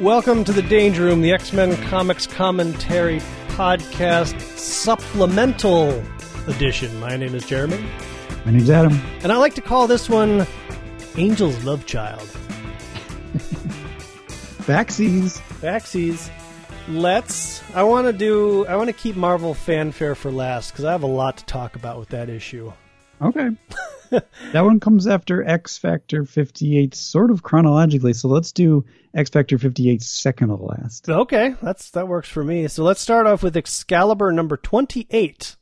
Welcome to the Danger Room, the X Men Comics Commentary Podcast Supplemental Edition. My name is Jeremy, My name's Adam. and I like to call this one Angel's Love Child. Backsies. Backsies. Let's. I want to do. I want to keep Marvel fanfare for last because I have a lot to talk about with that issue. Okay. that one comes after X Factor 58, sort of chronologically. So let's do X Factor 58 second to last. Okay, that's that works for me. So let's start off with Excalibur number twenty-eight.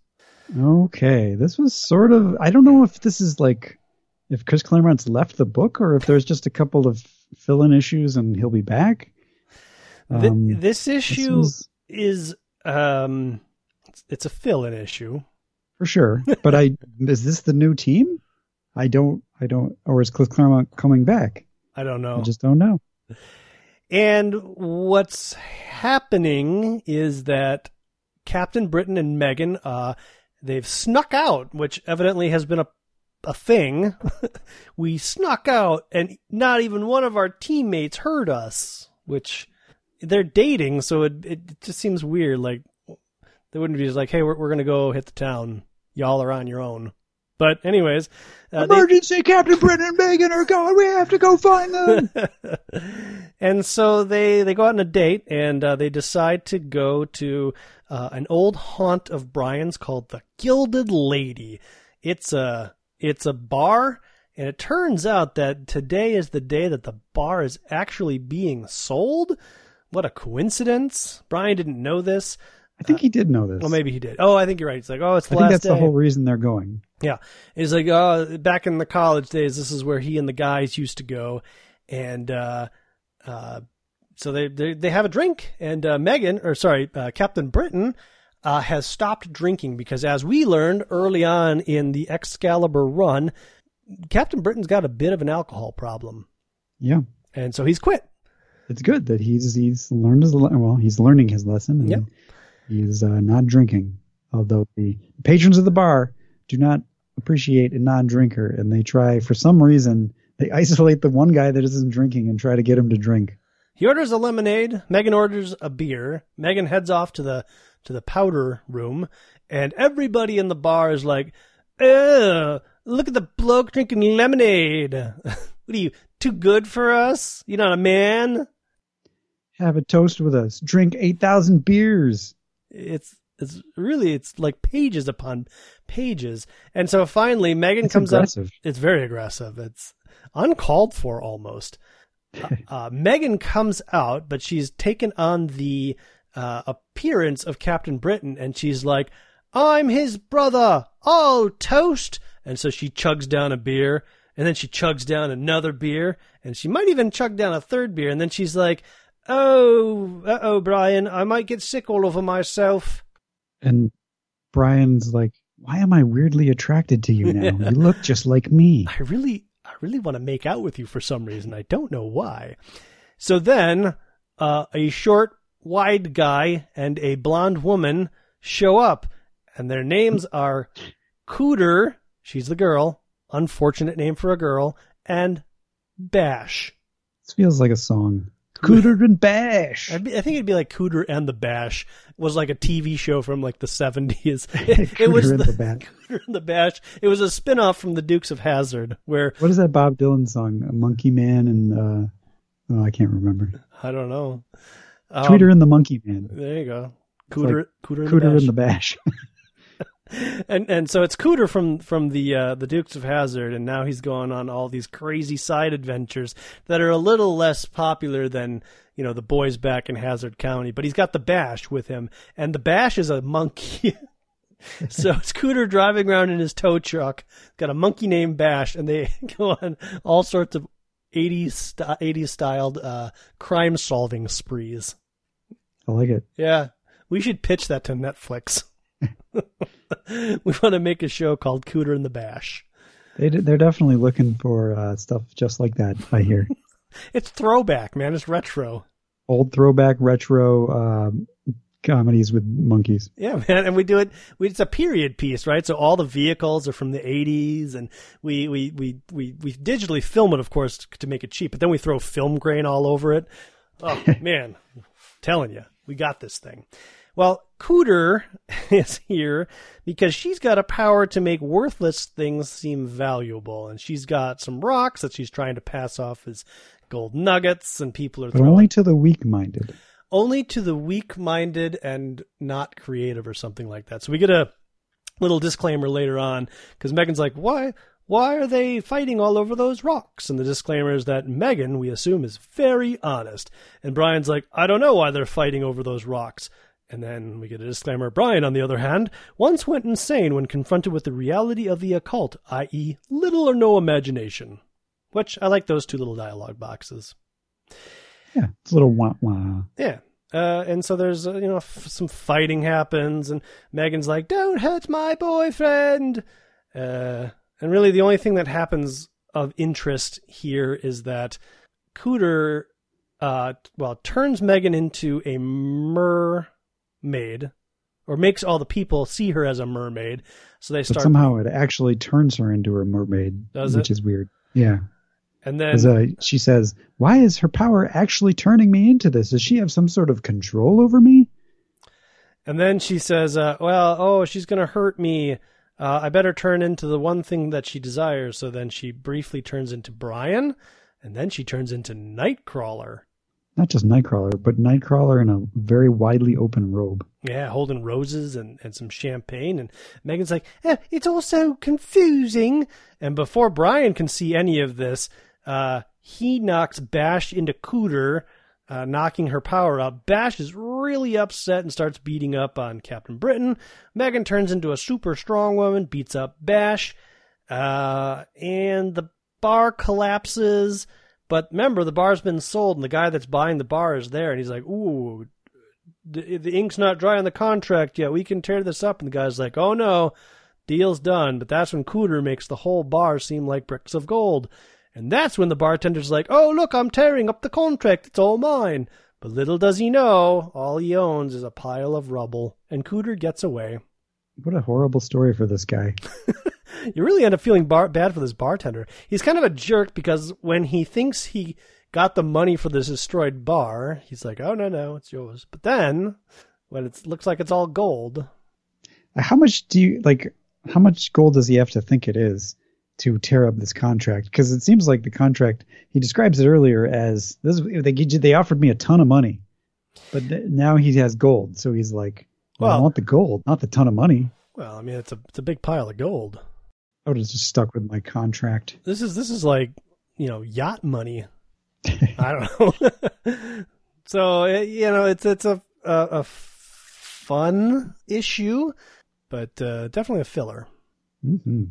Okay. This was sort of. I don't know if this is like. If Chris Claremont's left the book or if there's just a couple of fill in issues and he'll be back. Th- Um, this issue was- is um, it's, it's a fill-in issue. For sure. But I. Is this the new team? I don't. I don't. Or is Cliff Claremont coming back? I don't know. I just don't know. And what's happening is that Captain Britain and Megan, uh, they've snuck out, which evidently has been a a thing. we snuck out, and not even one of our teammates heard us. Which they're dating, so it it just seems weird. Like they wouldn't be just like, "Hey, we're we're gonna go hit the town. Y'all are on your own." But anyways, uh, they- Emergency! Captain Britain and Megan are gone. We have to go find them. and so they they go out on a date and uh, they decide to go to uh, an old haunt of Brian's called the Gilded Lady. It's a it's a bar, and it turns out that today is the day that the bar is actually being sold. What a coincidence! Brian didn't know this. I think he did know this. Well, maybe he did. Oh, I think you're right. It's like, oh, it's the I think that's day. the whole reason they're going. Yeah. He's like, oh, back in the college days, this is where he and the guys used to go. And, uh, uh, so they, they, they have a drink and, uh, Megan, or sorry, uh, Captain Britain, uh, has stopped drinking because as we learned early on in the Excalibur run, Captain Britain's got a bit of an alcohol problem. Yeah, And so he's quit. it's good that he's he's learned his le- well. He's learning his lesson. And Yep. He's uh, not drinking, although the patrons of the bar do not appreciate a non-drinker, and they try for some reason they isolate the one guy that isn't drinking and try to get him to drink. He orders a lemonade. Megan orders a beer. Megan heads off to the to the powder room, and everybody in the bar is like, "Ugh, look at the bloke drinking lemonade. what are you too good for us? You're not a man." Have a toast with us. Drink eight thousand beers. It's it's really it's like pages upon pages, and so finally Megan It's comes aggressive. up. It's very aggressive. It's uncalled for almost. uh, uh, Megan comes out, but she's taken on the uh, appearance of Captain Britain, and she's like, "I'm his brother. Oh, toast!" And so she chugs down a beer, and then she chugs down another beer, and she might even chug down a third beer, and then she's like, "Oh, uh oh, Brian, I might get sick all over myself." And Brian's like, "Why am I weirdly attracted to you now? you look just like me." I really, I really want to make out with you for some reason. I don't know why. So then, uh, a short, wide guy and a blonde woman show up, and their names are Cooter. She's the girl. Unfortunate name for a girl. And Bash. This feels like a song. Cooter and Bash. I'd be, I think it'd be like Cooter and the Bash was like a TV show from like the seventies. It, it was Cooter and the, the Bash. Cooter and the Bash. It was a spin off from the Dukes of Hazzard, where What is that Bob Dylan song? A Monkey Man and uh oh, I can't remember. I don't know. Um, Tweeter and the Monkey Man. There you go. Cooter, like Cooter, and Cooter the Bash. and the Bash. And and so it's Cooter from from the uh, the Dukes of Hazzard, and now he's going on all these crazy side adventures that are a little less popular than you know the boys back in Hazzard County. But he's got the Bash with him, and the Bash is a monkey. so it's Cooter driving around in his tow truck, got a monkey named Bash, and they go on all sorts of 80s, 80s styled uh, crime solving sprees. I like it. Yeah, we should pitch that to Netflix. we want to make a show called Cooter and the Bash. They they're definitely looking for uh, stuff just like that. I hear It's throwback, man. It's retro. old throwback retro um, comedies with monkeys. Yeah, man, and we do it. We, it's a period piece, right? So all the vehicles are from the '80s, and we we we we we digitally film it, of course, to make it cheap. But then we throw film grain all over it. Oh man, telling you, we got this thing. Well, Cooter is here because she's got a power to make worthless things seem valuable, and she's got some rocks that she's trying to pass off as gold nuggets, and people are But throwing only to the weak-minded. only to the weak-minded and not creative or something like that. So we get a little disclaimer later on because Megan's like, "Why? Why are they fighting all over those rocks?" And the disclaimer is that Megan, we assume, is very honest, and Brian's like, "I don't know why they're fighting over those rocks." And then we get a disclaimer. Brian, on the other hand, once went insane when confronted with the reality of the occult, i.e., little or no imagination. Which I like those two little dialogue boxes. Yeah, it's a little wah wah. Yeah. Uh, and so there's, uh, you know, f- some fighting happens, and Megan's like, don't hurt my boyfriend. Uh, and really, the only thing that happens of interest here is that Cooter, uh, well, turns Megan into a mermaid, or makes all the people see her as a mermaid. So they start But somehow it actually turns her into a mermaid, which it? is weird. Yeah, and then uh, she says, "Why is her power actually turning me into this? Does she have some sort of control over me?" And then she says, uh, "Well, oh, she's going to hurt me. Uh, I better turn into the one thing that she desires." So then she briefly turns into Brian, and then she turns into Nightcrawler. Not just Nightcrawler, but Nightcrawler in a very widely open robe. Yeah, holding roses and, and some champagne. And Megan's like, eh, "It's all so confusing." And before Brian can see any of this, uh, he knocks Bash into Cooter. Uh, knocking her power up. Bash is really upset and starts beating up on Captain Britain. Megan turns into a super strong woman, beats up Bash, uh, and the bar collapses. But remember, the bar's been sold, and the guy that's buying the bar is there, and he's like, "Ooh, the, the ink's not dry on the contract yet. We can tear this up." And the guy's like, "Oh no, deal's done." But that's when Cooter makes the whole bar seem like bricks of gold. And that's when the bartender's like, oh, look, I'm tearing up the contract. It's all mine. But little does he know, all he owns is a pile of rubble. And Cooter gets away. What a horrible story for this guy. You really end up feeling bar- bad for this bartender. He's kind of a jerk because when he thinks he got the money for this destroyed bar, he's like, oh, no, no, it's yours. But then, when it looks like it's all gold, How much do you like? How much gold does he have to think it is to tear up this contract? Because it seems like the contract he describes it earlier as this. They they offered me a ton of money, but now he has gold, so he's like, well, I want the gold, not the ton of money. well, I mean, it's a, it's a big pile of gold. I would have just stuck with my contract. This is this is like you know yacht money. I don't know. so uh, you know it's it's a a, a fun issue, but uh, definitely a filler. hmm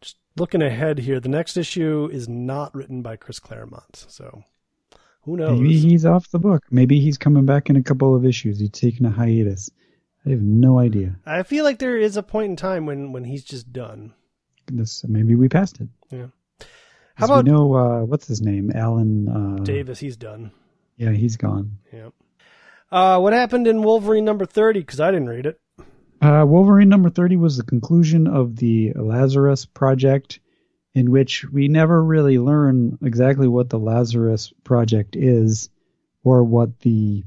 Just looking ahead here, the next issue is not written by Chris Claremont, so who knows? Maybe he's off the book. Maybe he's coming back in a couple of issues. He's taking a hiatus. I have no idea. I feel like there is a point in time when when he's just done. This maybe we passed it. Yeah. How about we know uh, what's his name? Alan uh, Davis? He's done. Yeah, he's gone. Yeah. Uh, what happened in Wolverine number thirty? Because I didn't read it. Uh, Wolverine number 30 was the conclusion of the Lazarus project, in which we never really learn exactly what the Lazarus project is or what the,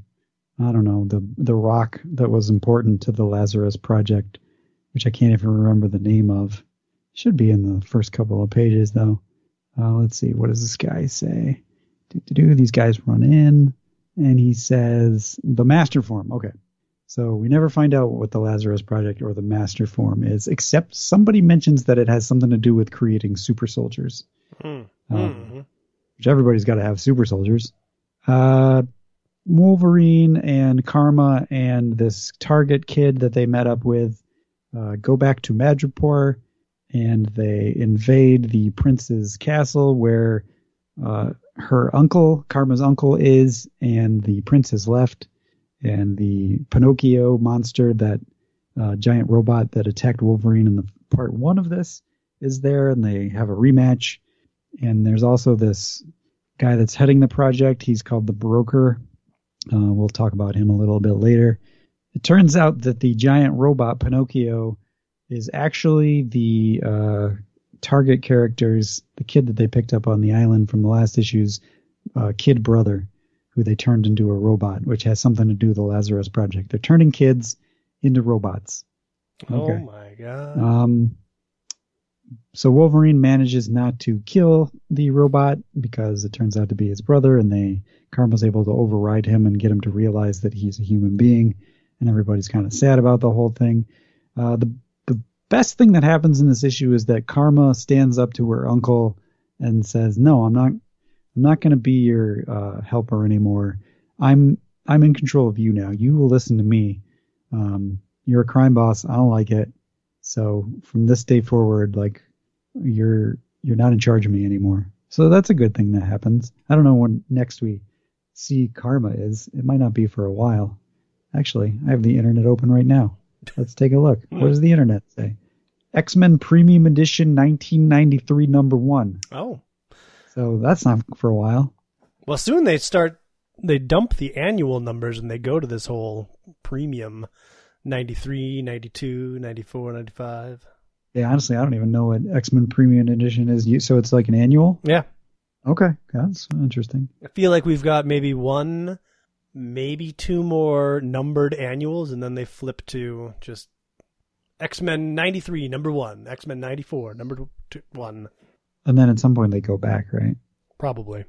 I don't know, the, the rock that was important to the Lazarus project, which I can't even remember the name of. Should be in the first couple of pages, though. Uh, let's see, what does this guy say? Do, do, do. These guys run in, and he says, the master form. Okay. So we never find out what the Lazarus Project or the Master Form is, except somebody mentions that it has something to do with creating super soldiers. Um, Mhm. which everybody's got to have super soldiers. Uh, Wolverine and Karma and this Target kid that they met up with uh, go back to Madripoor and they invade the prince's castle where uh, her uncle, Karma's uncle, is, and the prince has left and the Pinocchio monster, that uh, giant robot that attacked Wolverine in the part one of this, is there, and they have a rematch. And there's also this guy that's heading the project. He's called the Broker. Uh, we'll talk about him a little bit later. It turns out that the giant robot Pinocchio is actually the uh, target character's, the kid that they picked up on the island from the last issue's uh, kid brother. who they turned into a robot, which has something to do with the Lazarus Project. They're turning kids into robots. Oh my god. Um, so Wolverine manages not to kill the robot because it turns out to be his brother, and they Karma's able to override him and get him to realize that he's a human being, and everybody's kind of sad about the whole thing. Uh, the best thing that happens in this issue is that Karma stands up to her uncle and says, "No, I'm not. I'm not going to be your uh, helper anymore. I'm I'm in control of you now. You will listen to me. Um, you're a crime boss. I don't like it. So from this day forward, like you're you're not in charge of me anymore. So that's a good thing that happens. I don't know when next we see Karma is. It might not be for a while. Actually, I have the internet open right now. Let's take a look. What does the internet say? X Men Premium Edition 1993 number one. oh. So that's not for a while. Well, soon they start. They dump the annual numbers and they go to this whole premium 93, 92, 94, 95. Yeah, honestly, I don't even know what X Men Premium Edition is. So it's like an annual. Yeah. Okay, that's interesting. I feel like we've got maybe one, maybe two more numbered annuals, and then they flip to just X Men 93, number one, X Men 94, number two, one, And then at some point they go back, right? probably.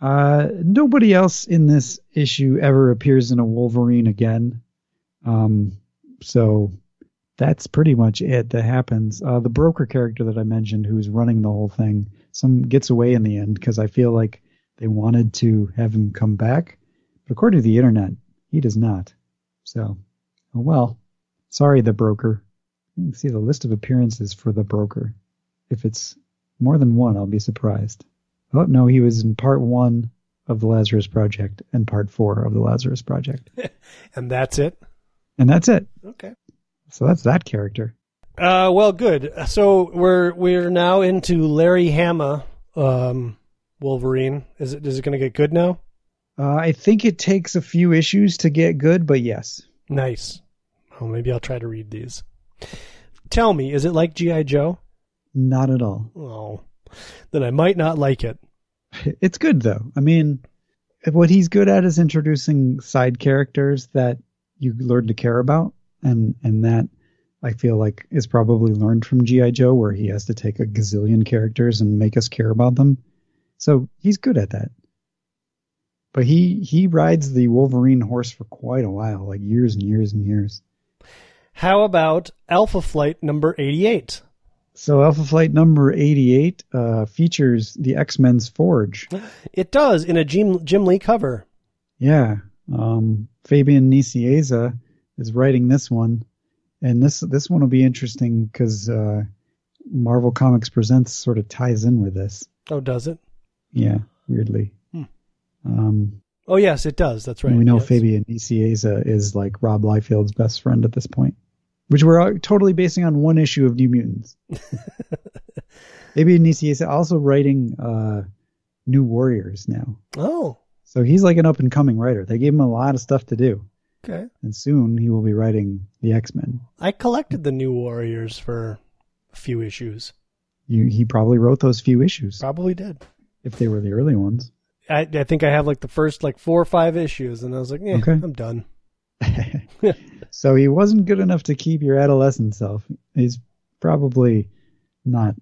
Uh, nobody else in this issue ever appears in a Wolverine again. Um, so that's pretty much it that happens. Uh, the broker character that I mentioned, who's running the whole thing, some gets away in the end because I feel like they wanted to have him come back, but according to the internet, he does not. So, oh well. Sorry, the broker. You can see the list of appearances for the broker. If it's more than one, I'll be surprised. Oh no, he was in part one of the Lazarus Project and part four of the Lazarus Project, And that's it. and that's it. Okay. So that's that character. Uh, well, good. So we're we're now into Larry Hama, um, Wolverine. Is it is it going to get good now? Uh, I think it takes a few issues to get good, but yes, Nice. Oh, maybe I'll try to read these. Tell me, is it like GI Joe? not at all. Oh, then I might not like it. It's good though. I mean, what he's good at is introducing side characters that you learn to care about, and and that I feel like is probably learned from GI Joe, where he has to take a gazillion characters and make us care about them. So he's good at that. But he he rides the Wolverine horse for quite a while, like years and years and years. How about Alpha Flight number eighty-eight? So Alpha Flight number 88 uh, features the X-Men's Forge. It does in a Jim Jim Lee cover. Yeah. Um, Fabian Nicieza is writing this one, and this this one will be interesting because uh, Marvel Comics Presents sort of ties in with this. Oh, does it? Yeah, weirdly. Hmm. Um, Oh, yes, it does. That's right. and we know yes. Fabian Nicieza is like Rob Liefeld's best friend at this point, which we're totally basing on one issue of New Mutants. Fabian Nicieza also writing uh, New Warriors now. Oh, So he's like an up and coming writer. They gave him a lot of stuff to do. okay. And soon he will be writing the X Men. I collected the New Warriors for a few issues. You, he probably wrote those few issues Probably did. if they were the early ones. I, I think I have like the first like four or five issues, and I was like, yeah, Okay. I'm done. so he wasn't good enough to keep your adolescent self. He's probably not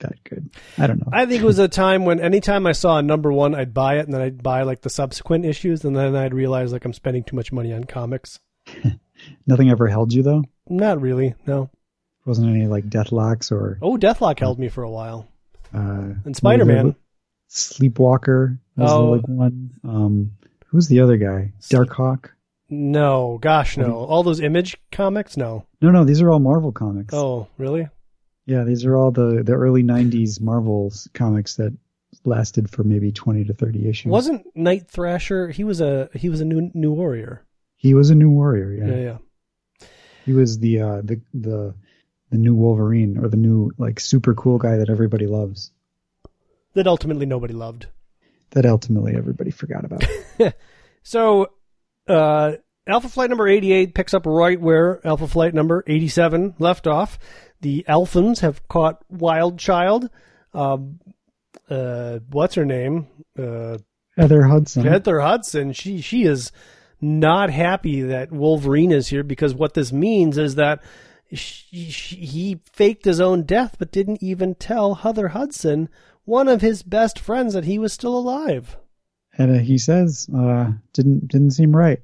that good. I don't know. I think it was a time when anytime I saw a number one, I'd buy it, and then I'd buy like the subsequent issues, and then I'd realize like I'm spending too much money on comics. Nothing ever held you though. Not really, no. Wasn't any like Deathloks or Oh, Deathlok held me for a while, uh, and Spider Man. Sleepwalker was Oh. the one. Um, who's the other guy? Darkhawk. No, gosh, no. All those Image comics, no. No, no, these are all Marvel comics. Oh, really? Yeah, these are all the the early '90s Marvels comics that lasted for maybe 20 to 30 issues. Wasn't Night Thrasher? He was a he was a new new warrior. he was a new warrior? Yeah, Yeah, yeah. he was the uh, the the the new Wolverine or the new like super cool guy that everybody loves. That ultimately nobody loved. That ultimately everybody forgot about. So, uh, Alpha Flight number 88 picks up right where Alpha Flight number 87 left off. The Alphans have caught Wild Child. Um, uh, what's her name? Uh, Heather Hudson. Heather Hudson, she she is not happy that Wolverine is here because what this means is that she, she, he faked his own death but didn't even tell Heather Hudson, one of his best friends, that he was still alive. And uh, he says, uh, "Didn't didn't seem right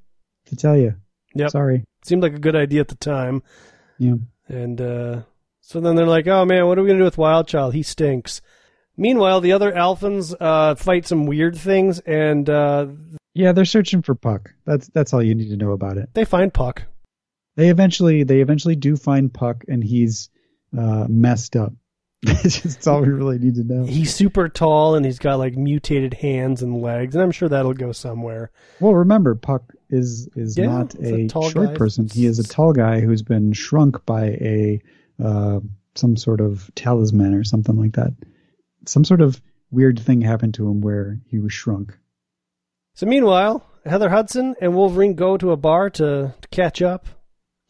to tell you." Yep. Sorry. Seemed like a good idea at the time. Yeah. And uh, so then they're like, "Oh man, what are we gonna do with Wildchild? He stinks." Meanwhile, the other Alphans uh, fight some weird things, and uh, Yeah, they're searching for Puck. That's that's all you need to know about it. they find Puck. They eventually they eventually do find Puck, and he's uh, messed up. That's all we really need to know. He's super tall, and he's got like mutated hands and legs, and I'm sure that'll go somewhere. Well, remember, Puck is is Yeah, not a a, tall short guy. person. He is a tall guy who's been shrunk by a uh, some sort of talisman or something like that. Some sort of weird thing happened to him where he was shrunk. So meanwhile, Heather Hudson and Wolverine go to a bar to, to catch up,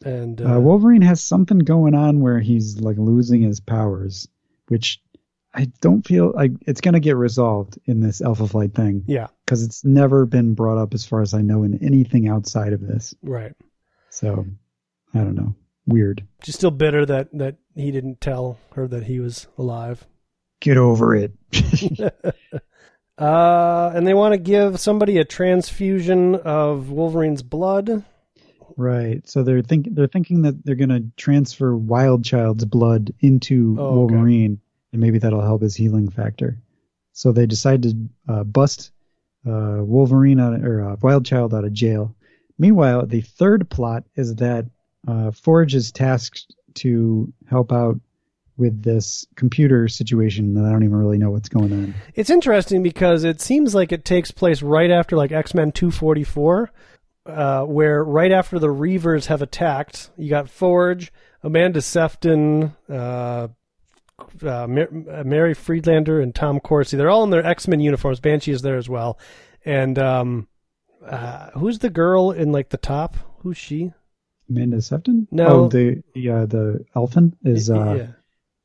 and uh, Uh, Wolverine has something going on where he's like losing his powers, which I don't feel like it's going to get resolved in this Alpha Flight thing yeah, because it's never been brought up as far as I know in anything outside of this. right. So I don't know. Weird. She's still bitter that that he didn't tell her that he was alive. Get over it. Uh, and they want to give somebody a transfusion of Wolverine's blood. Right. So they're think they're thinking that they're going to transfer Wild Child's blood into Oh, okay. Wolverine, and maybe that'll help his healing factor. So they decide to uh, bust uh, Wolverine out of, or uh, Wild Child out of jail. Meanwhile, the third plot is that uh, Forge is tasked to help out with this computer situation that I don't even really know what's going on. It's interesting because it seems like it takes place right after like X Men 244, uh, where right after the Reavers have attacked, you got Forge, Amanda Sefton, uh, uh, uh, Mary Friedlander, and Tom Corsi. They're all in their X Men uniforms. Banshee is there as well. And um, uh, who's the girl in like the top? Who's she? Amanda Sefton? No. Oh, the the uh, the Elfin is uh, yeah.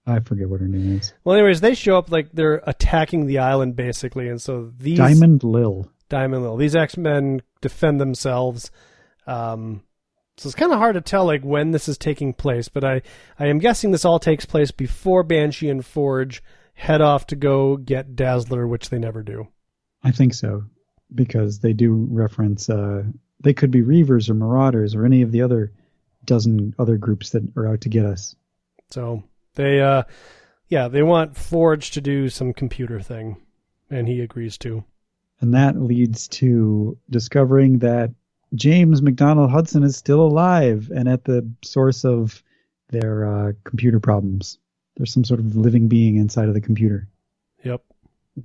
I forget what her name is. Well, anyways, they show up like they're attacking the island basically, and so these Diamond Lil. Diamond Lil. These X Men defend themselves. Um, so it's kind of hard to tell like when this is taking place, but I I am guessing this all takes place before Banshee and Forge head off to go get Dazzler, which they never do. I think so because they do reference. Uh, they could be Reavers or Marauders or any of the other dozen other groups that are out to get us. So they uh, yeah, they want Forge to do some computer thing, and he agrees to. And that leads to discovering that James McDonald Hudson is still alive and at the source of their uh, computer problems. There's some sort of living being inside of the computer. Yep.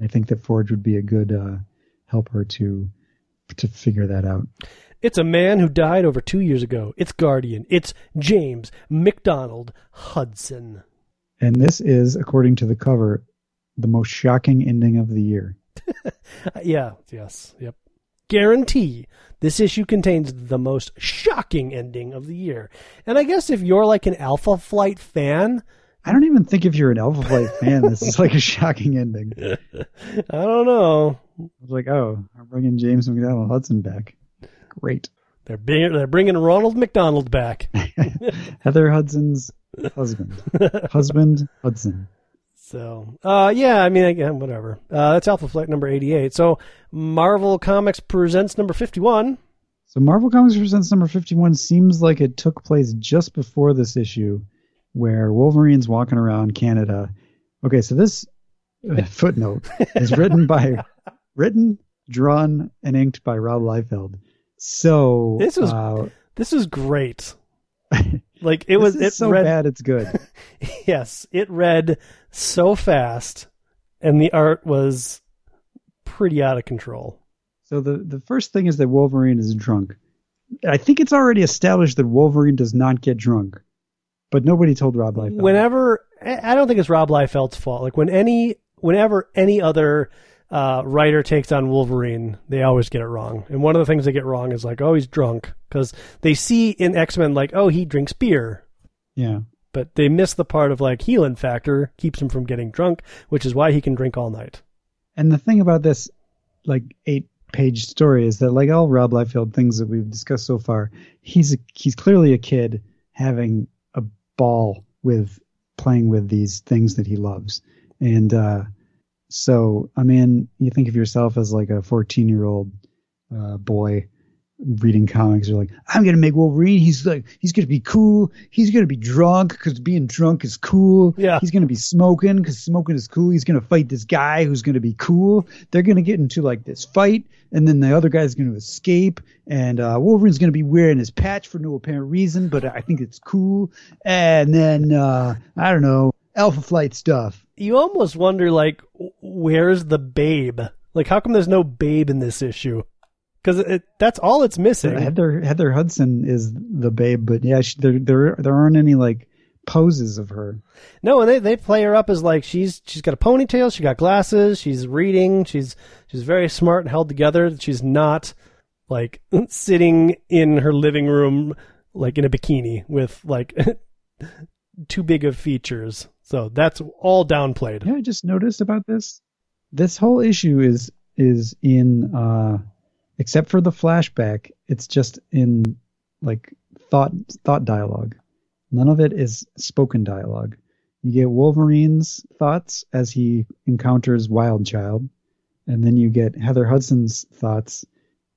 I think that Forge would be a good uh, helper to to figure that out. It's a man who died over two years ago. It's Guardian. It's James McDonald Hudson. And this is, according to the cover, the most shocking ending of the year. Yeah, yes, yep. Guarantee this issue contains the most shocking ending of the year. And I guess if you're like an Alpha Flight fan, I don't even think if you're an Alpha Flight fan, this is like a shocking ending. I don't know. I was like, oh, I'm bringing James McDonald Hudson back. Great. They're bring, they're bringing Ronald McDonald back. Heather Hudson's husband. husband Hudson. So, uh, yeah, I mean, again, whatever. Uh, that's Alpha Flight number 88. So, Marvel Comics presents number 51. So Marvel Comics Presents number 51 seems like it took place just before this issue where Wolverine's walking around Canada. Okay, so this uh, footnote is written by written, drawn, and inked by Rob Liefeld. So This was- uh, This is great. Like, it this was, is it so read, bad it's good. yes, it read so fast, and the art was pretty out of control. So the the first thing is that Wolverine is drunk. I think it's already established that Wolverine does not get drunk, but nobody told Rob Liefeld. Whenever I I don't think it's Rob Liefeld's fault. Like when any, whenever any other uh, writer takes on Wolverine, they always get it wrong. And one of the things they get wrong is like, oh, he's drunk because they see in X Men like, oh, he drinks beer, yeah. but they miss the part of like healing factor keeps him from getting drunk, which is why he can drink all night. And the thing about this, like eight page story is that like all Rob Liefeld things that we've discussed so far, he's a, he's clearly a kid having a ball with playing with these things that he loves. And uh, so, I mean, you think of yourself as like a 14 year old uh, boy reading comics. You're like i'm gonna make wolverine. He's like he's gonna be cool. He's gonna be drunk because being drunk is cool. Yeah. he's gonna be smoking because smoking is cool. He's gonna fight this guy who's gonna be cool. They're gonna get into like this fight and then the other guy's gonna escape and uh, wolverine's gonna be wearing his patch for no apparent reason but i think it's cool. And then uh, i don't know alpha flight stuff You almost wonder, like, where's the babe? Like, how come there's no babe in this issue? Because that's all it's missing. Heather Heather Hudson is the babe, but yeah, she, there there there aren't any like poses of her. No, and they, they play her up as like she's she's got a ponytail, she got glasses, she's reading, she's she's very smart and held together. She's not like sitting in her living room like in a bikini with like too big of features. So that's all downplayed. Yeah, I just noticed about this. This whole issue is is in uh except for the flashback, it's just in like thought thought dialogue. None of it is spoken dialogue. You get Wolverine's thoughts as he encounters Wild Child, and then you get Heather Hudson's thoughts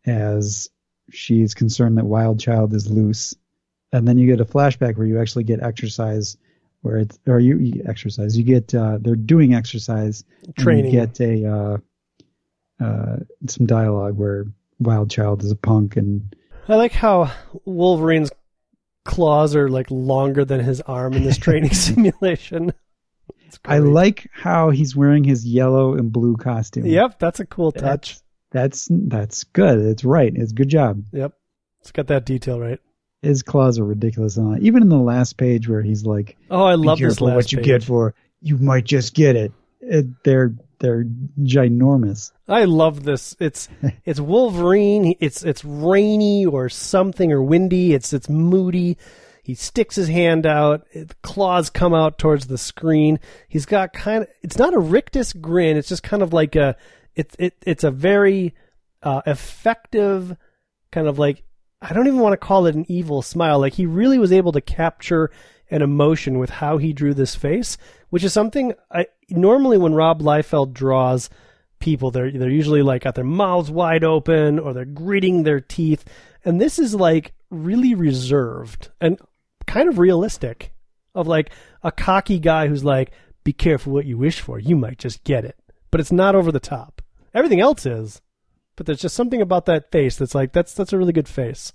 as she's concerned that Wild Child is loose, and then you get a flashback where you actually get exercise, where it's or you, you exercise. You get uh, they're doing exercise, Training. You get a uh, uh, some dialogue where Wild Child is a punk and I like how Wolverine's claws are like longer than his arm in this training simulation. It's I like how he's wearing his yellow and blue costume. Yep, that's a cool touch. That's that's good. It's right. It's good job. Yep. It's got that detail right. His claws are ridiculous. All- even in the last page where he's like, Oh, I love this last what you page. get for. You might just get it." it they're they're ginormous. I love this. It's it's Wolverine. It's it's rainy or something or windy. It's it's moody. He sticks his hand out. The claws come out towards the screen. He's got kind of. It's not a rictus grin. It's just kind of like a. It's it it's a very uh, effective kind of like I don't even want to call it an evil smile. Like he really was able to capture an emotion with how he drew this face, which is something I normally when Rob Liefeld draws people, they're they're usually like got their mouths wide open or they're gritting their teeth, and this is like really reserved and kind of realistic, of like a cocky guy who's like, "Be careful what you wish for, you might just get it," but it's not over the top. Everything else is, but there's just something about that face that's like that's that's a really good face.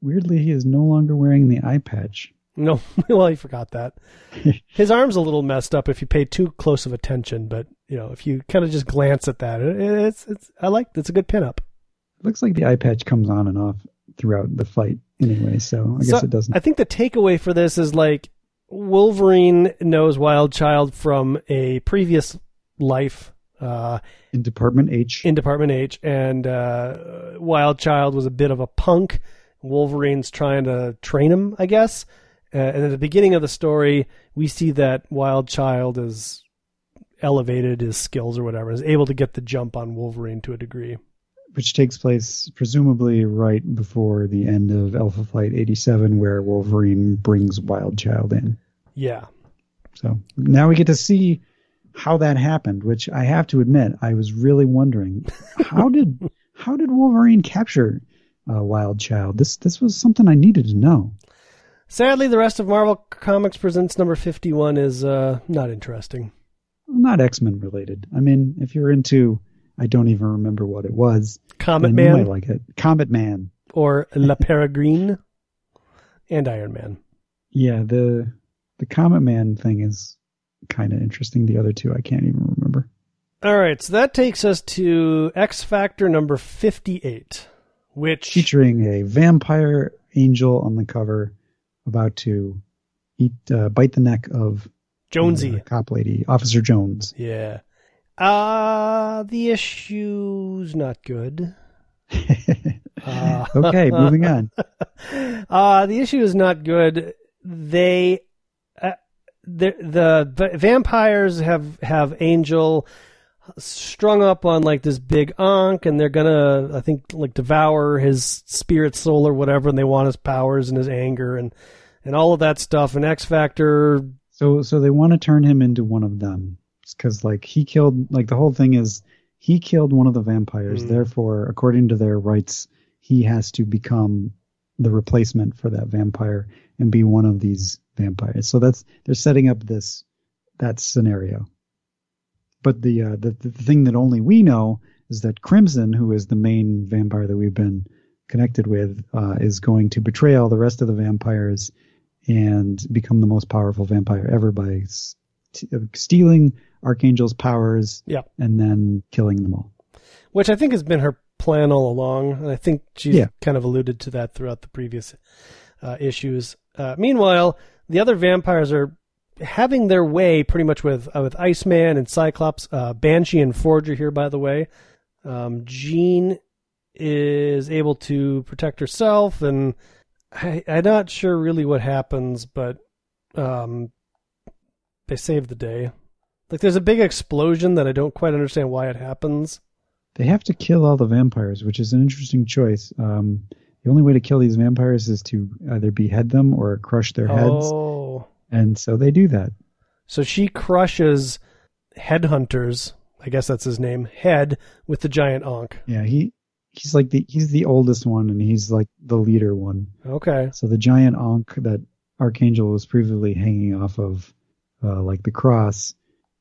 Weirdly, he is no longer wearing the eye patch. No, well, he forgot that. His arm's a little messed up if you pay too close of attention, but you know, if you kind of just glance at that, it, it's it's I like it's a good pinup. It looks like the eye patch comes on and off throughout the fight anyway, so I guess So, it doesn't. I think the takeaway for this is like Wolverine knows Wild Child from a previous life uh, in Department H, in Department H, and uh, Wild Child was a bit of a punk. Wolverine's trying to train him, I guess. Uh, and at the beginning of the story, we see that Wild Child is elevated his skills or whatever, is able to get the jump on Wolverine to a degree. which takes place presumably right before the end of Alpha Flight 87, where Wolverine brings Wild Child in. Yeah. So now we get to see how that happened, which I have to admit, I was really wondering how did how did Wolverine capture uh, Wild Child? This this was something I needed to know. Sadly, the rest of Marvel Comics Presents number 51 is uh, not interesting. Not X Men related. I mean, if you're into, I don't even remember what it was. Comet then you Man might like it. Comet Man. or La Peregrine and Iron Man. Yeah, the the Comet Man thing is kind of interesting. The other two, I can't even remember. All right, so that takes us to X Factor number 58, which Featuring a vampire angel on the cover, about to eat, uh, bite the neck of Jonesy. the cop lady, Officer Jones. Yeah. Uh the issue's not good. Uh, okay, moving on. uh the issue is not good. They uh, the the vampires have have Angel strung up on like this big ankh and they're gonna I think like devour his spirit soul or whatever and they want his powers and his anger and and all of that stuff and X Factor So so they want to turn him into one of them because like he killed like the whole thing is he killed one of the vampires. Mm. Therefore, according to their rights, he has to become the replacement for that vampire and be one of these vampires. So that's they're setting up this that scenario. But the, uh, the the thing that only we know is that Crimson, who is the main vampire that we've been connected with, uh, is going to betray all the rest of the vampires and become the most powerful vampire ever by s- t- uh, stealing Archangel's powers Yeah. and then killing them all. which I think has been her plan all along, and I think she's Yeah. kind of alluded to that throughout the previous uh, issues. Uh, meanwhile, the other vampires are having their way pretty much with uh, with Iceman and Cyclops, uh, Banshee and Forger here, by the way. Um, Jean is able to protect herself, and I, I'm not sure really what happens, but um, they save the day. Like, there's a big explosion that I don't quite understand why it happens. They have to kill all the vampires, which is an interesting choice. Um, the only way to kill these vampires is to either behead them or crush their heads, Oh. and so they do that. So she crushes Headhunters, I guess that's his name, head with the giant Ankh. Yeah, he he's like the he's the oldest one, and he's like the leader one. Okay. So the giant Ankh that Archangel was previously hanging off of, uh, like the cross,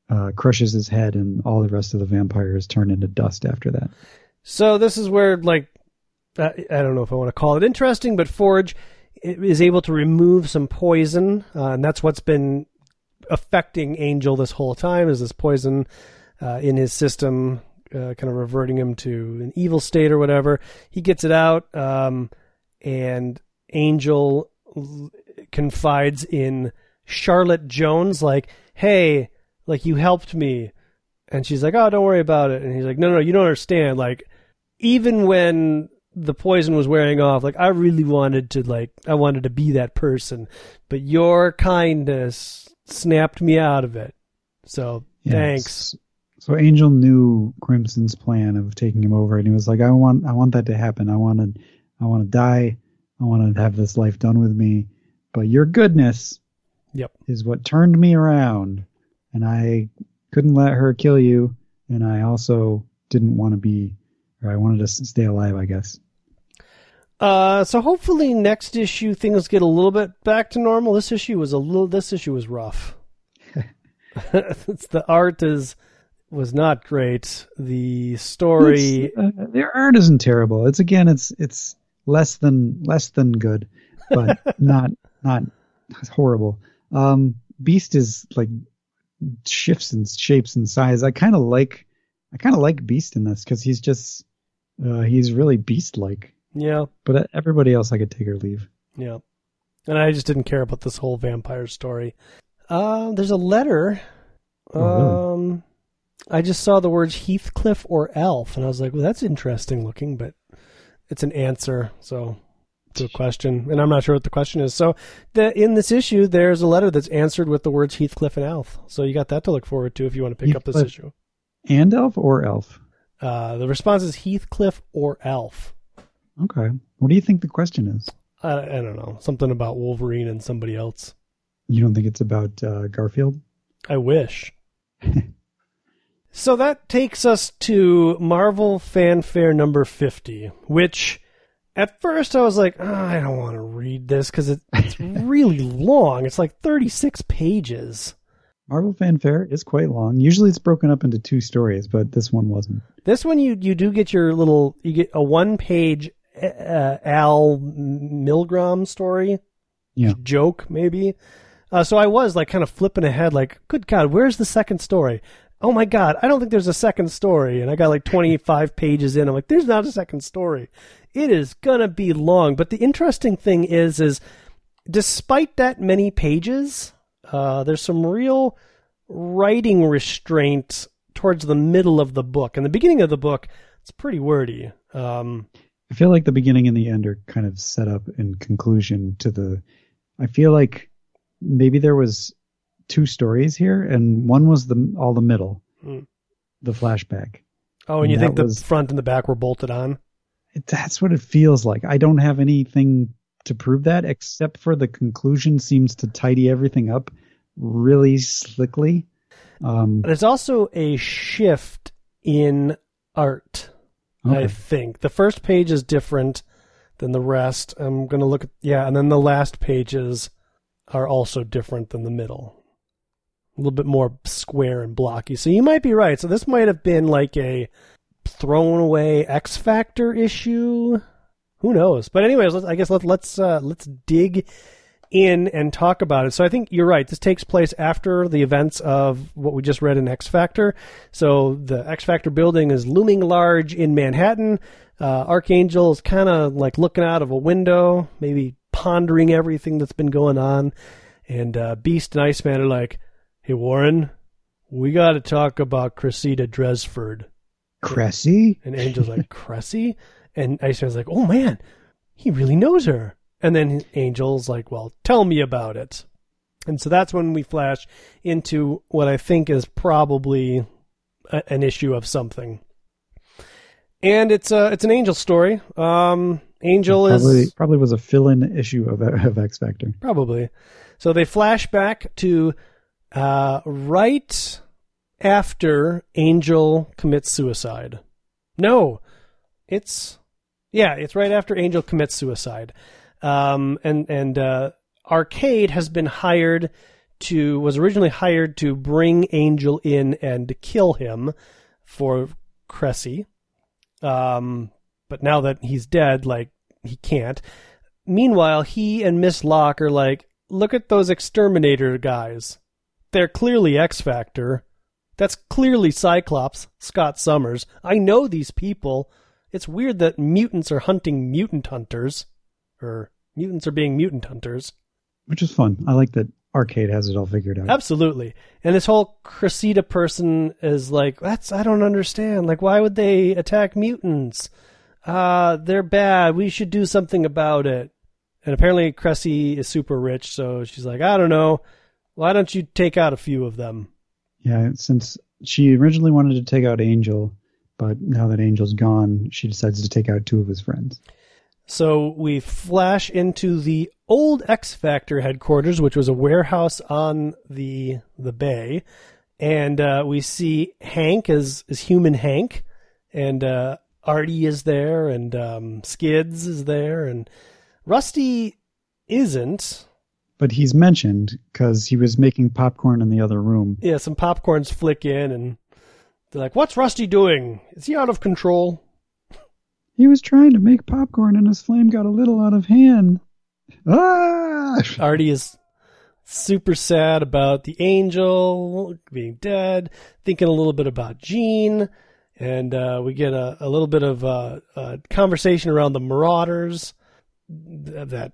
uh, crushes his head, and all the rest of the vampires turn into dust after that. So this is where, like, I don't know if I want to call it interesting, but Forge is able to remove some poison, uh, and that's what's been affecting Angel this whole time. Is this poison uh, in his system, uh, kind of reverting him to an evil state or whatever? He gets it out, um, and Angel l- confides in Charlotte Jones, like, "Hey, like you helped me." And she's like, "Oh, don't worry about it." And he's like, "No, no, you don't understand. Like, even when the poison was wearing off, like I really wanted to, like, I wanted to be that person, but your kindness snapped me out of it. So Yeah, thanks." So Angel knew Crimson's plan of taking him over, and he was like, "I want, I want that to happen. I want to, I want to die. I want to have this life done with me. But your goodness, Yep. is what turned me around, and I couldn't let her kill you, and I also didn't want to be, or I wanted to stay alive, I guess." Uh, so hopefully next issue things get a little bit back to normal. This issue was a little. This issue was rough. it's, the art is was not great. The story. Uh, their art isn't terrible. It's again, it's it's less than less than good, but not not horrible. Um, Beast is like shifts and shapes and size. I kind of like I kind of like Beast in this because he's just uh, he's really Beast like. Yeah. But everybody else I could take or leave. Yeah. And I just didn't care about this whole vampire story. Uh, there's a letter. Oh, um, I just saw the words Heathcliff or Elf, and I was like, well, that's interesting looking, but it's an answer, so to a question, and I'm not sure what the question is. So, the, in this issue, there's a letter that's answered with the words Heathcliff and Elf. So you got that to look forward to if you want to pick up this issue. And Elf or Elf? Uh, the response is Heathcliff or Elf. Okay. What do you think the question is? I, I don't know, something about Wolverine and somebody else. You don't think it's about uh, Garfield? I wish. so that takes us to Marvel Fanfare number 50, which at first I was like, "Oh, I don't want to read this because it, it's really long. It's like 36 pages. Marvel Fanfare is quite long. Usually it's broken up into two stories, but this one wasn't. This one, you, you do get your little, you get a one page uh, Al Milgrom story. Yeah. Joke, maybe. Uh, so I was like kind of flipping ahead, like, good God, where's the second story? Oh my God, I don't think there's a second story. And I got like 25 pages in. I'm like, there's not a second story. It is gonna be long. But the interesting thing is, is despite that many pages, uh, there's some real writing restraint towards the middle of the book. In the beginning of the book, it's pretty wordy. Um, I feel like the beginning and the end are kind of set up in conclusion to the. I feel like maybe there was two stories here, and one was the all the middle, Hmm. the flashback. Oh, and you think the was- front and the back were bolted on? It, that's what it feels like. I don't have anything to prove that except for the conclusion seems to tidy everything up really slickly. Um, There's also a shift in art. I think the first page is different than the rest. I'm gonna look at yeah, and then the last pages are also different than the middle. A little bit more square and blocky. So you might be right. So this might have been like a thrown away X Factor issue. Who knows? But anyways, let's, I guess let's let's uh, let's dig in and talk about it. So I think you're right. This takes place after the events of what we just read in X Factor. So the X Factor building is looming large in Manhattan. Uh, Archangel is kind of like looking out of a window, maybe pondering everything that's been going on. And uh, Beast and Iceman are like, "Hey Warren, we got to talk about Cressida Dresford." Cressy? And Angel's like, Cressy? And Iceman's like, oh man, he really knows her. And then Angel's like, well, tell me about it. And so that's when we flash into what I think is probably a, an issue of something. And it's a, it's an Angel story. Um, Angel Probably, is probably was a fill-in issue of, of X Factor. Probably. So they flash back to uh, right after Angel commits suicide. No, it's yeah, it's right after Angel commits suicide. Um, and and uh, Arcade has been hired to was originally hired to bring Angel in and kill him for Cressy. Um, but now that he's dead, like he can't. Meanwhile, he and Miss Locke are like, look at those exterminator guys. They're clearly X Factor. That's clearly Cyclops, Scott Summers. I know these people. It's weird that mutants are hunting mutant hunters. Or mutants are being mutant hunters. which is fun. I like that Arcade has it all figured out. Absolutely. And this whole Cressida person is like, that's, I don't understand. Like, why would they attack mutants? Uh, they're bad. We should do something about it. And apparently Cressy is super rich, so she's like, I don't know. Why don't you take out a few of them? Yeah, since she originally wanted to take out Angel, but now that Angel's gone, she decides to take out two of his friends. So we flash into the old X Factor headquarters, which was a warehouse on the the bay, and uh, we see Hank as as human Hank, and uh, Artie is there, and um, Skids is there, and Rusty isn't. But he's mentioned because he was making popcorn in the other room. Yeah, some popcorns flick in, and they're like, "What's Rusty doing? Is he out of control?" He was trying to make popcorn and his flame got a little out of hand. Ah! Artie is super sad about the angel being dead, thinking a little bit about Jean, and uh, we get a, a little bit of uh, a conversation around the Marauders th- that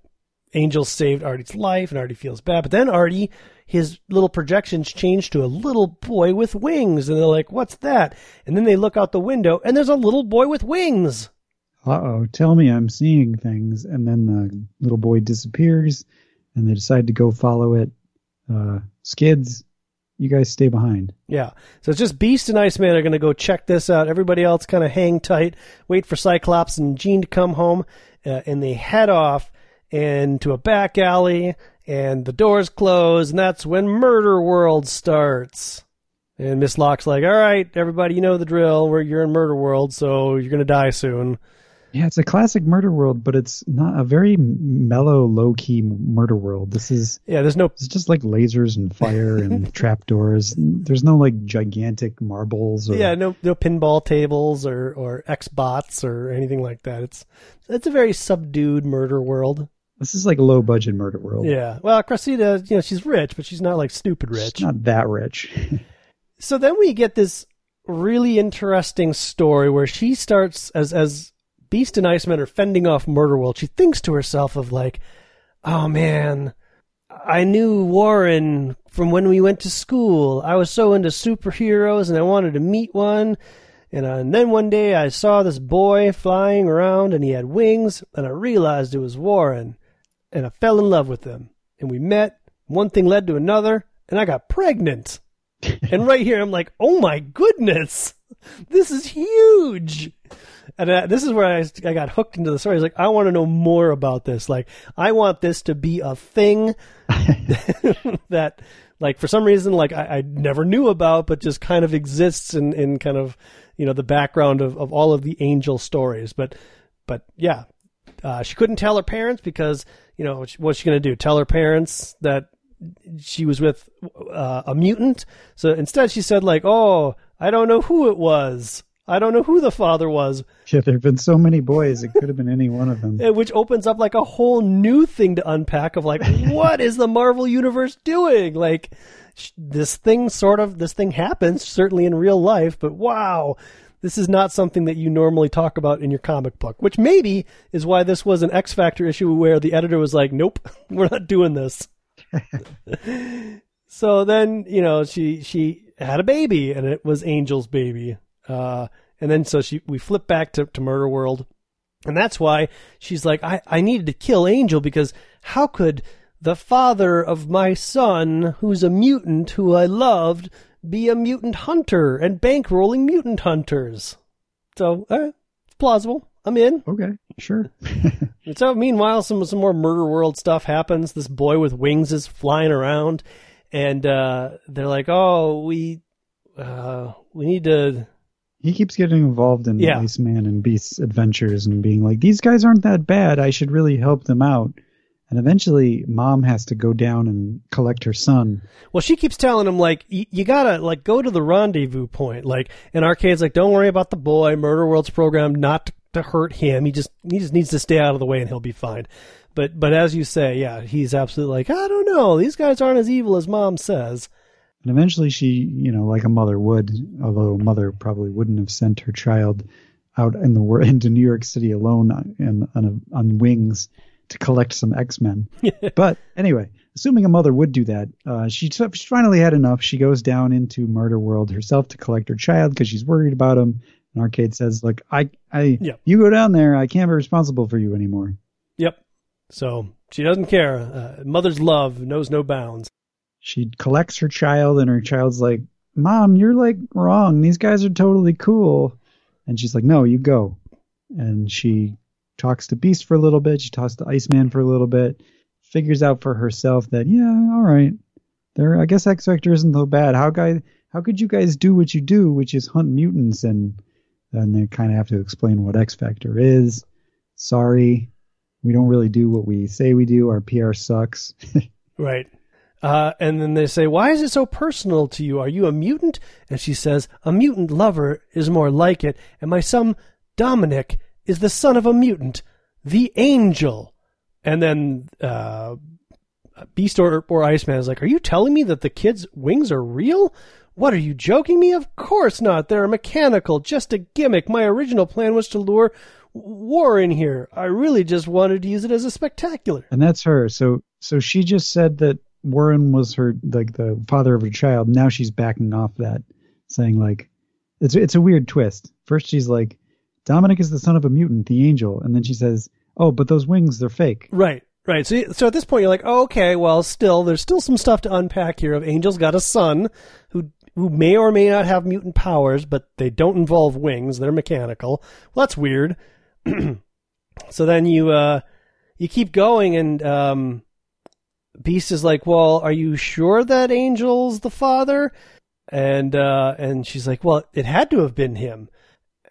Angel saved Artie's life, and Artie feels bad. But then Artie, his little projections change to a little boy with wings, and they're like, "What's that?" And then they look out the window, and there's a little boy with wings. Uh oh, tell me I'm seeing things. And then the little boy disappears and they decide to go follow it. Uh, skids, you guys stay behind. Yeah. So it's just Beast and Iceman are going to go check this out. Everybody else kind of hang tight, wait for Cyclops and Jean to come home, uh, and they head off into a back alley, and the doors close, and that's when Murder World starts. And Miss Locke's like, "All right, everybody, you know the drill. We're you're in Murder World, so you're going to die soon." Yeah, it's a classic murder world, but it's not a very mellow, low key murder world. This is Yeah, there's no it's just like lasers and fire and trapdoors. There's no like gigantic marbles or yeah, no no pinball tables or or Xbots or anything like that. It's it's a very subdued murder world. this is like a low budget murder world. Yeah. Well, Cressida, you know, she's rich, but she's not like stupid rich. not that rich. So then we get this really interesting story where she starts as as Beast and Iceman are fending off Murder World. She thinks to herself of like, "Oh man, I knew Warren from when we went to school. I was so into superheroes and I wanted to meet one." And, uh, and then one day I saw this boy flying around and he had wings and I realized it was Warren and I fell in love with him. And we met. One thing led to another and I got pregnant. and right here, I'm like, oh my goodness, this is huge. And uh, this is where I, I got hooked into the story. I was like, I want to know more about this. Like, I want this to be a thing that, like, for some reason, like, I, I never knew about, but just kind of exists in, in kind of, you know, the background of, of all of the angel stories. But, but yeah, uh, she couldn't tell her parents because, you know, what's she going to do? Tell her parents that she was with uh, a mutant. So instead, she said like, "Oh, I don't know who it was. I don't know who the father was." Yeah, there have been so many boys; it could have been any one of them. Which opens up like a whole new thing to unpack of like, what is the Marvel universe doing? Like, sh- this thing sort of this thing happens certainly in real life, but wow. This is not something that you normally talk about in your comic book, which maybe is why this was an X Factor issue where the editor was like, "Nope, we're not doing this." so then, you know, she she had a baby, and it was Angel's baby. Uh, and then so she we flip back to, to Murder World, and that's why she's like, I I needed to kill Angel because how could the father of my son, who's a mutant who I loved, be a mutant hunter and bankrolling mutant hunters? So, uh, it's plausible. I'm in. Okay, sure. so meanwhile, some some more murder world stuff happens. This boy with wings is flying around, and uh, they're like, "Oh, we uh, we need to." He keeps getting involved in Yeah. Iceman and Beast's adventures and being like, "These guys aren't that bad. I should really help them out." And eventually, Mom has to go down and collect her son. Well, she keeps telling him like, y- "You gotta like go to the rendezvous point." Like, and Arcade's like, "Don't worry about the boy. Murder World's programmed not to, to hurt him. He just he just needs to stay out of the way, and he'll be fine." But but as you say, yeah, he's absolutely like, "I don't know. These guys aren't as evil as Mom says." And eventually, she, you know, like a mother would, although a mother probably wouldn't have sent her child out in the wor- into New York City alone on on, a, on wings to collect some X Men. but anyway, assuming a mother would do that, uh, she, she finally had enough. She goes down into Murder World herself to collect her child because she's worried about him. And Arcade says, "Look, I, I, Yeah. you go down there. I can't be responsible for you anymore." Yep. So she doesn't care. Uh, mother's love knows no bounds. She collects her child and her child's like mom you're like wrong. These guys are totally cool. And she's like no you go. And she talks to beast for a little bit. She talks to iceman for a little bit. Figures out for herself that yeah all right. There i guess x factor isn't so bad. How guy how could you guys do what you do which is hunt mutants? And then they kind of have to explain what x factor is. Sorry. We don't really do what we say we do. Our pr sucks. Right. Uh, and then they say, Why is it so personal to you? Are you a mutant? And she says, A mutant lover is more like it, and my son, Dominic, is the son of a mutant, the angel. And then uh, Beast or, or Iceman is like, Are you telling me that the kid's wings are real? What are you joking me? Of course not. They're mechanical, just a gimmick. My original plan was to lure Warren here. I really just wanted to use it as a spectacular. and that's her. So so she just said that Warren was her like the father of her child. Now she's backing off that, saying like it's it's a weird twist. First she's like Dominic is the son of a mutant, the angel, and then she says, "Oh, but those wings they're fake." Right, right. So, so at this point, you're like, oh, okay, well, still, there's still some stuff to unpack here. Of Angel's got a son who who may or may not have mutant powers, but they don't involve wings; they're mechanical. Well, that's weird. so then you uh, you keep going, and um, Beast is like, well, are you sure that Angel's the father? And uh, and she's like, well, it had to have been him.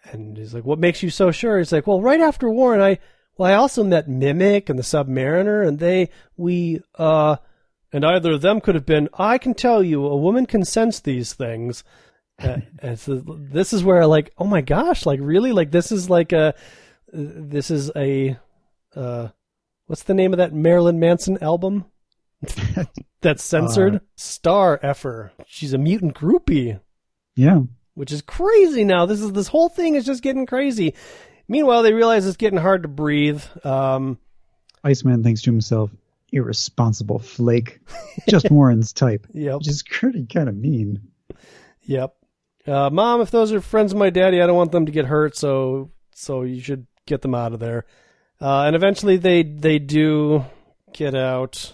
And he's like, what makes you so sure? He's like, well, right after Warren, I well, I also met Mimic and the Submariner, and they, we, uh, and either of them could have been, I can tell you, a woman can sense these things. uh, and so this is where, like, oh my gosh, like, really? Like, this is like a, this is a, uh, what's the name of that Marilyn Manson album? That's censored? Uh, Star Effer. She's a mutant groupie Yeah. which is crazy now. This is this whole thing is just getting crazy. Meanwhile, they realize it's getting hard to breathe. Um, Iceman thinks to himself, "Irresponsible flake, just Warren's type," yep, which is pretty kind of mean. yep. Uh, Mom, if those are friends of my daddy, I don't want them to get hurt. So, so you should get them out of there. Uh, and eventually, they they do get out.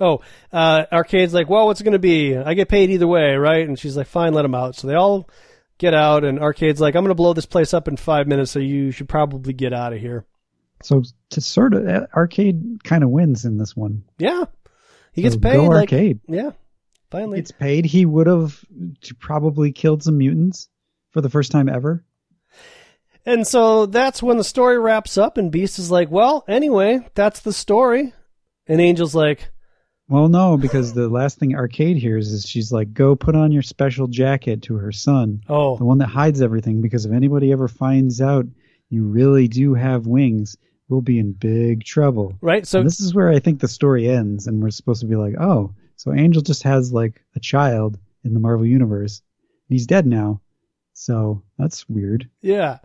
Oh, uh, Arcade's like, well, what's it going to be? I get paid either way, right? And she's like, fine, let him out. So they all get out, and Arcade's like, I'm going to blow this place up in five minutes, so you should probably get out of here. So to sort of uh, arcade kind of wins in this one. Yeah, he gets So paid. Go like, arcade. yeah, finally. Gets paid. He would have probably killed some mutants for the first time ever. And so that's when the story wraps up, and Beast is like, well, anyway, that's the story. And Angel's like, Well, no, because the last thing Arcade hears is she's like, "Go put on your special jacket" to her son, Oh, the one that hides everything. Because if anybody ever finds out you really do have wings, we'll be in big trouble. right. So And this is where I think the story ends, and we're supposed to be like, "Oh, so Angel just has like a child in the Marvel universe, and he's dead now." So that's weird. Yeah.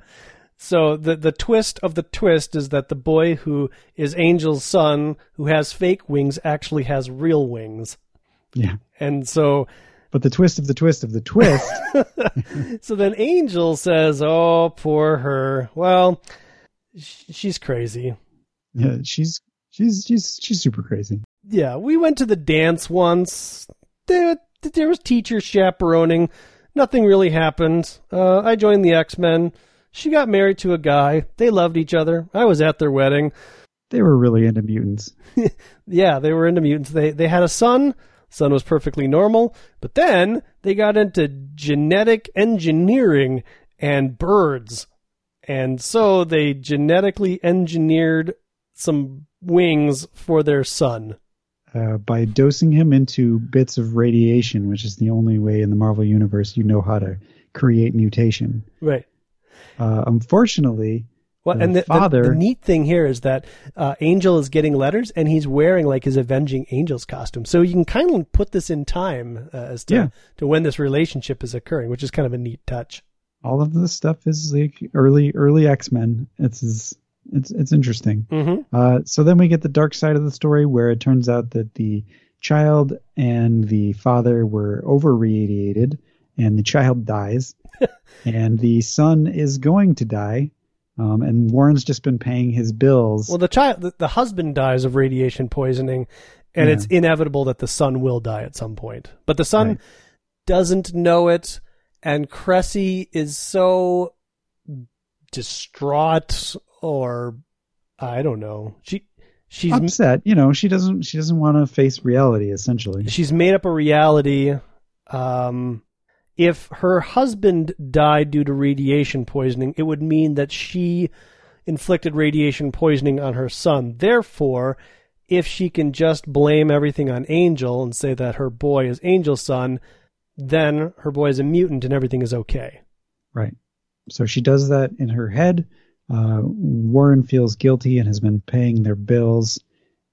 So the the twist of the twist is that the boy who is Angel's son, who has fake wings, actually has real wings. Yeah. And so But the twist of the twist of the twist, so then Angel says, "Oh, poor her. Well, sh- she's crazy." yeah, she's she's she's she's super crazy. Yeah, we went to the dance once. There, there was teacher chaperoning. Nothing really happened. Uh, I joined the X Men. She got married to a guy. They loved each other. I was at their wedding. They were really into mutants. Yeah, they were into mutants. They they had a son. Son was perfectly normal, but then they got into genetic engineering and birds. And so they genetically engineered some wings for their son. uh, by dosing him into bits of radiation, which is the only way in the Marvel universe you know how to create mutation. Right. Uh, unfortunately, Well, The and the, the- father- the, neat thing here is that uh, Angel is getting letters, and he's wearing like his Avenging Angels costume. So you can kind of put this in time uh, as to Yeah. to when this relationship is occurring, which is kind of a neat touch. all of this stuff is like early early X Men. It's it's it's interesting. Mm-hmm. Uh, so then we get the dark side of the story, where it turns out that the child and the father were over radiated, and the child dies, and the son is going to die. Um, and Warren's just been paying his bills. Well, the child, the, the husband dies of radiation poisoning, and Yeah. it's inevitable that the son will die at some point. But the son Right. doesn't know it, and Cressy is so distraught, or I don't know. She she's upset. You know, she doesn't she doesn't want to face reality. Essentially, she's made up a reality. Um, if her husband died due to radiation poisoning, it would mean that she inflicted radiation poisoning on her son. Therefore, if she can just blame everything on Angel and say that her boy is Angel's son, then her boy is a mutant and everything is okay. right? So she does that in her head. Uh, Warren feels guilty and has been paying their bills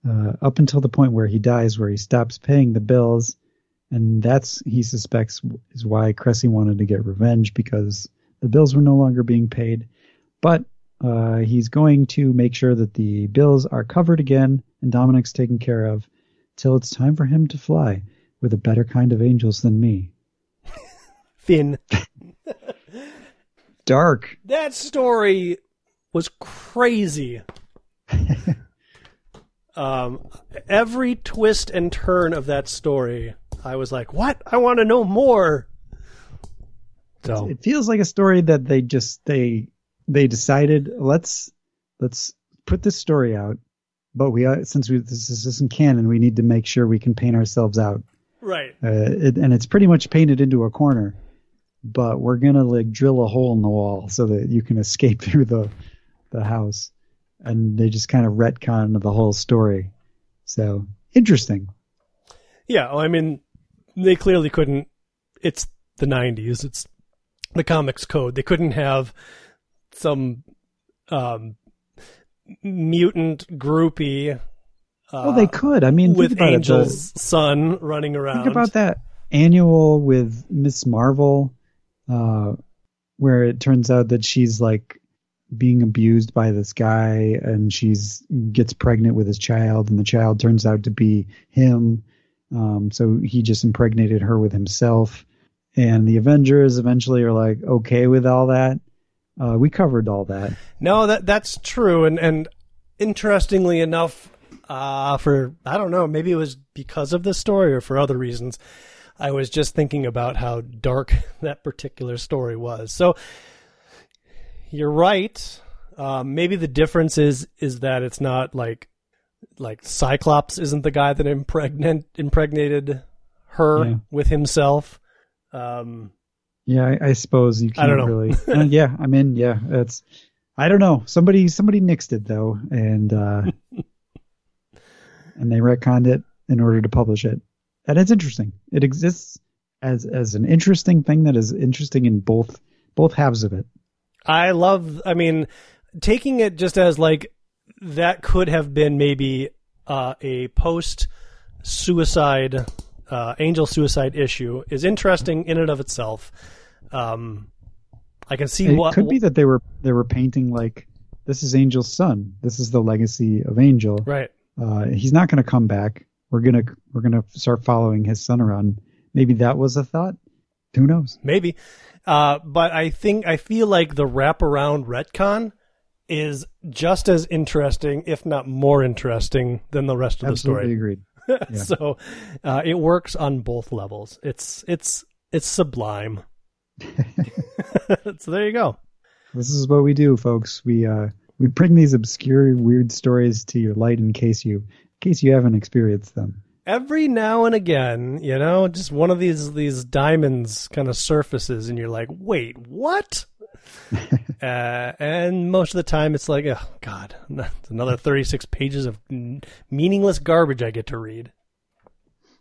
uh, up until the point where he dies, where he stops paying the bills, and that's he suspects is why Cressy wanted to get revenge because the bills were no longer being paid. But uh, he's going to make sure that the bills are covered again and Dominic's taken care of till it's time for him to fly with a better kind of angels than me. Finn, Dark. that story was crazy. um, every twist and turn of that story, I was like, "What? I want to know more." So it feels like a story that they just they they decided let's let's put this story out but we uh, since we this isn't canon we need to make sure we can paint ourselves out right, uh, it, and it's pretty much painted into a corner but we're gonna like drill a hole in the wall so that you can escape through the the house and they just kind of retcon the whole story so interesting yeah. well, I mean, they clearly couldn't. It's the '90s. It's the comics code. They couldn't have some um, mutant groupie. Uh, well they could i mean with about it, the- Angel's son running around. Think about that annual with Miss Marvel, uh, where it turns out that she's like being abused by this guy, and she's gets pregnant with his child, and the child turns out to be him. Um, so he just impregnated her with himself, and the Avengers eventually are like okay with all that. Uh, we covered all that. No, that that's true, and and interestingly enough, Uh, for, I don't know, maybe it was because of the story or for other reasons. I was just thinking about how dark that particular story was. So you're right. Um, maybe the difference is is that it's not like like Cyclops isn't the guy that impregnant impregnated her Yeah. with himself. Um, Yeah, I, I suppose you can't really. Uh, yeah, I mean, yeah, it's. I don't know. Somebody somebody nixed it though, and uh, and they retconned it in order to publish it, and it's interesting. It exists as as an interesting thing that is interesting in both both halves of it. I love. I mean, taking it just as like that could have been maybe uh, a post suicide uh, angel suicide issue is interesting in and of itself. Um, I can see It what could be that they were they were painting like this is Angel's son. This is the legacy of Angel. right. Uh, he's not going to come back. We're gonna we're gonna start following his son around. Maybe that was a thought. Who knows? maybe. Uh, but I think I feel like the wraparound retcon is just as interesting, if not more interesting, than the rest of the Absolutely story. agreed. Yeah. so uh, it works on both levels. It's it's it's sublime. so there you go. This is what we do, folks. We uh we bring these obscure, weird stories to your light in case you in case you haven't experienced them. Every now and again, you know, just one of these these diamonds kind of surfaces, and you're like, "Wait, what?" uh, and most of the time, it's like, "Oh God, it's another 36 pages of meaningless garbage I get to read."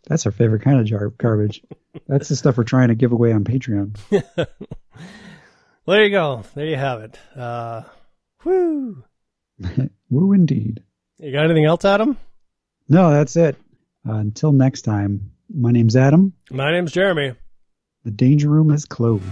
That's our favorite kind of jar- garbage. That's the stuff we're trying to give away on Patreon. Well, there you go. There you have it. Uh, whoo! Woo, indeed. You got anything else, Adam? No, that's it. Uh, until next time, my name's Adam. My name's Jeremy. The Danger Room is closed.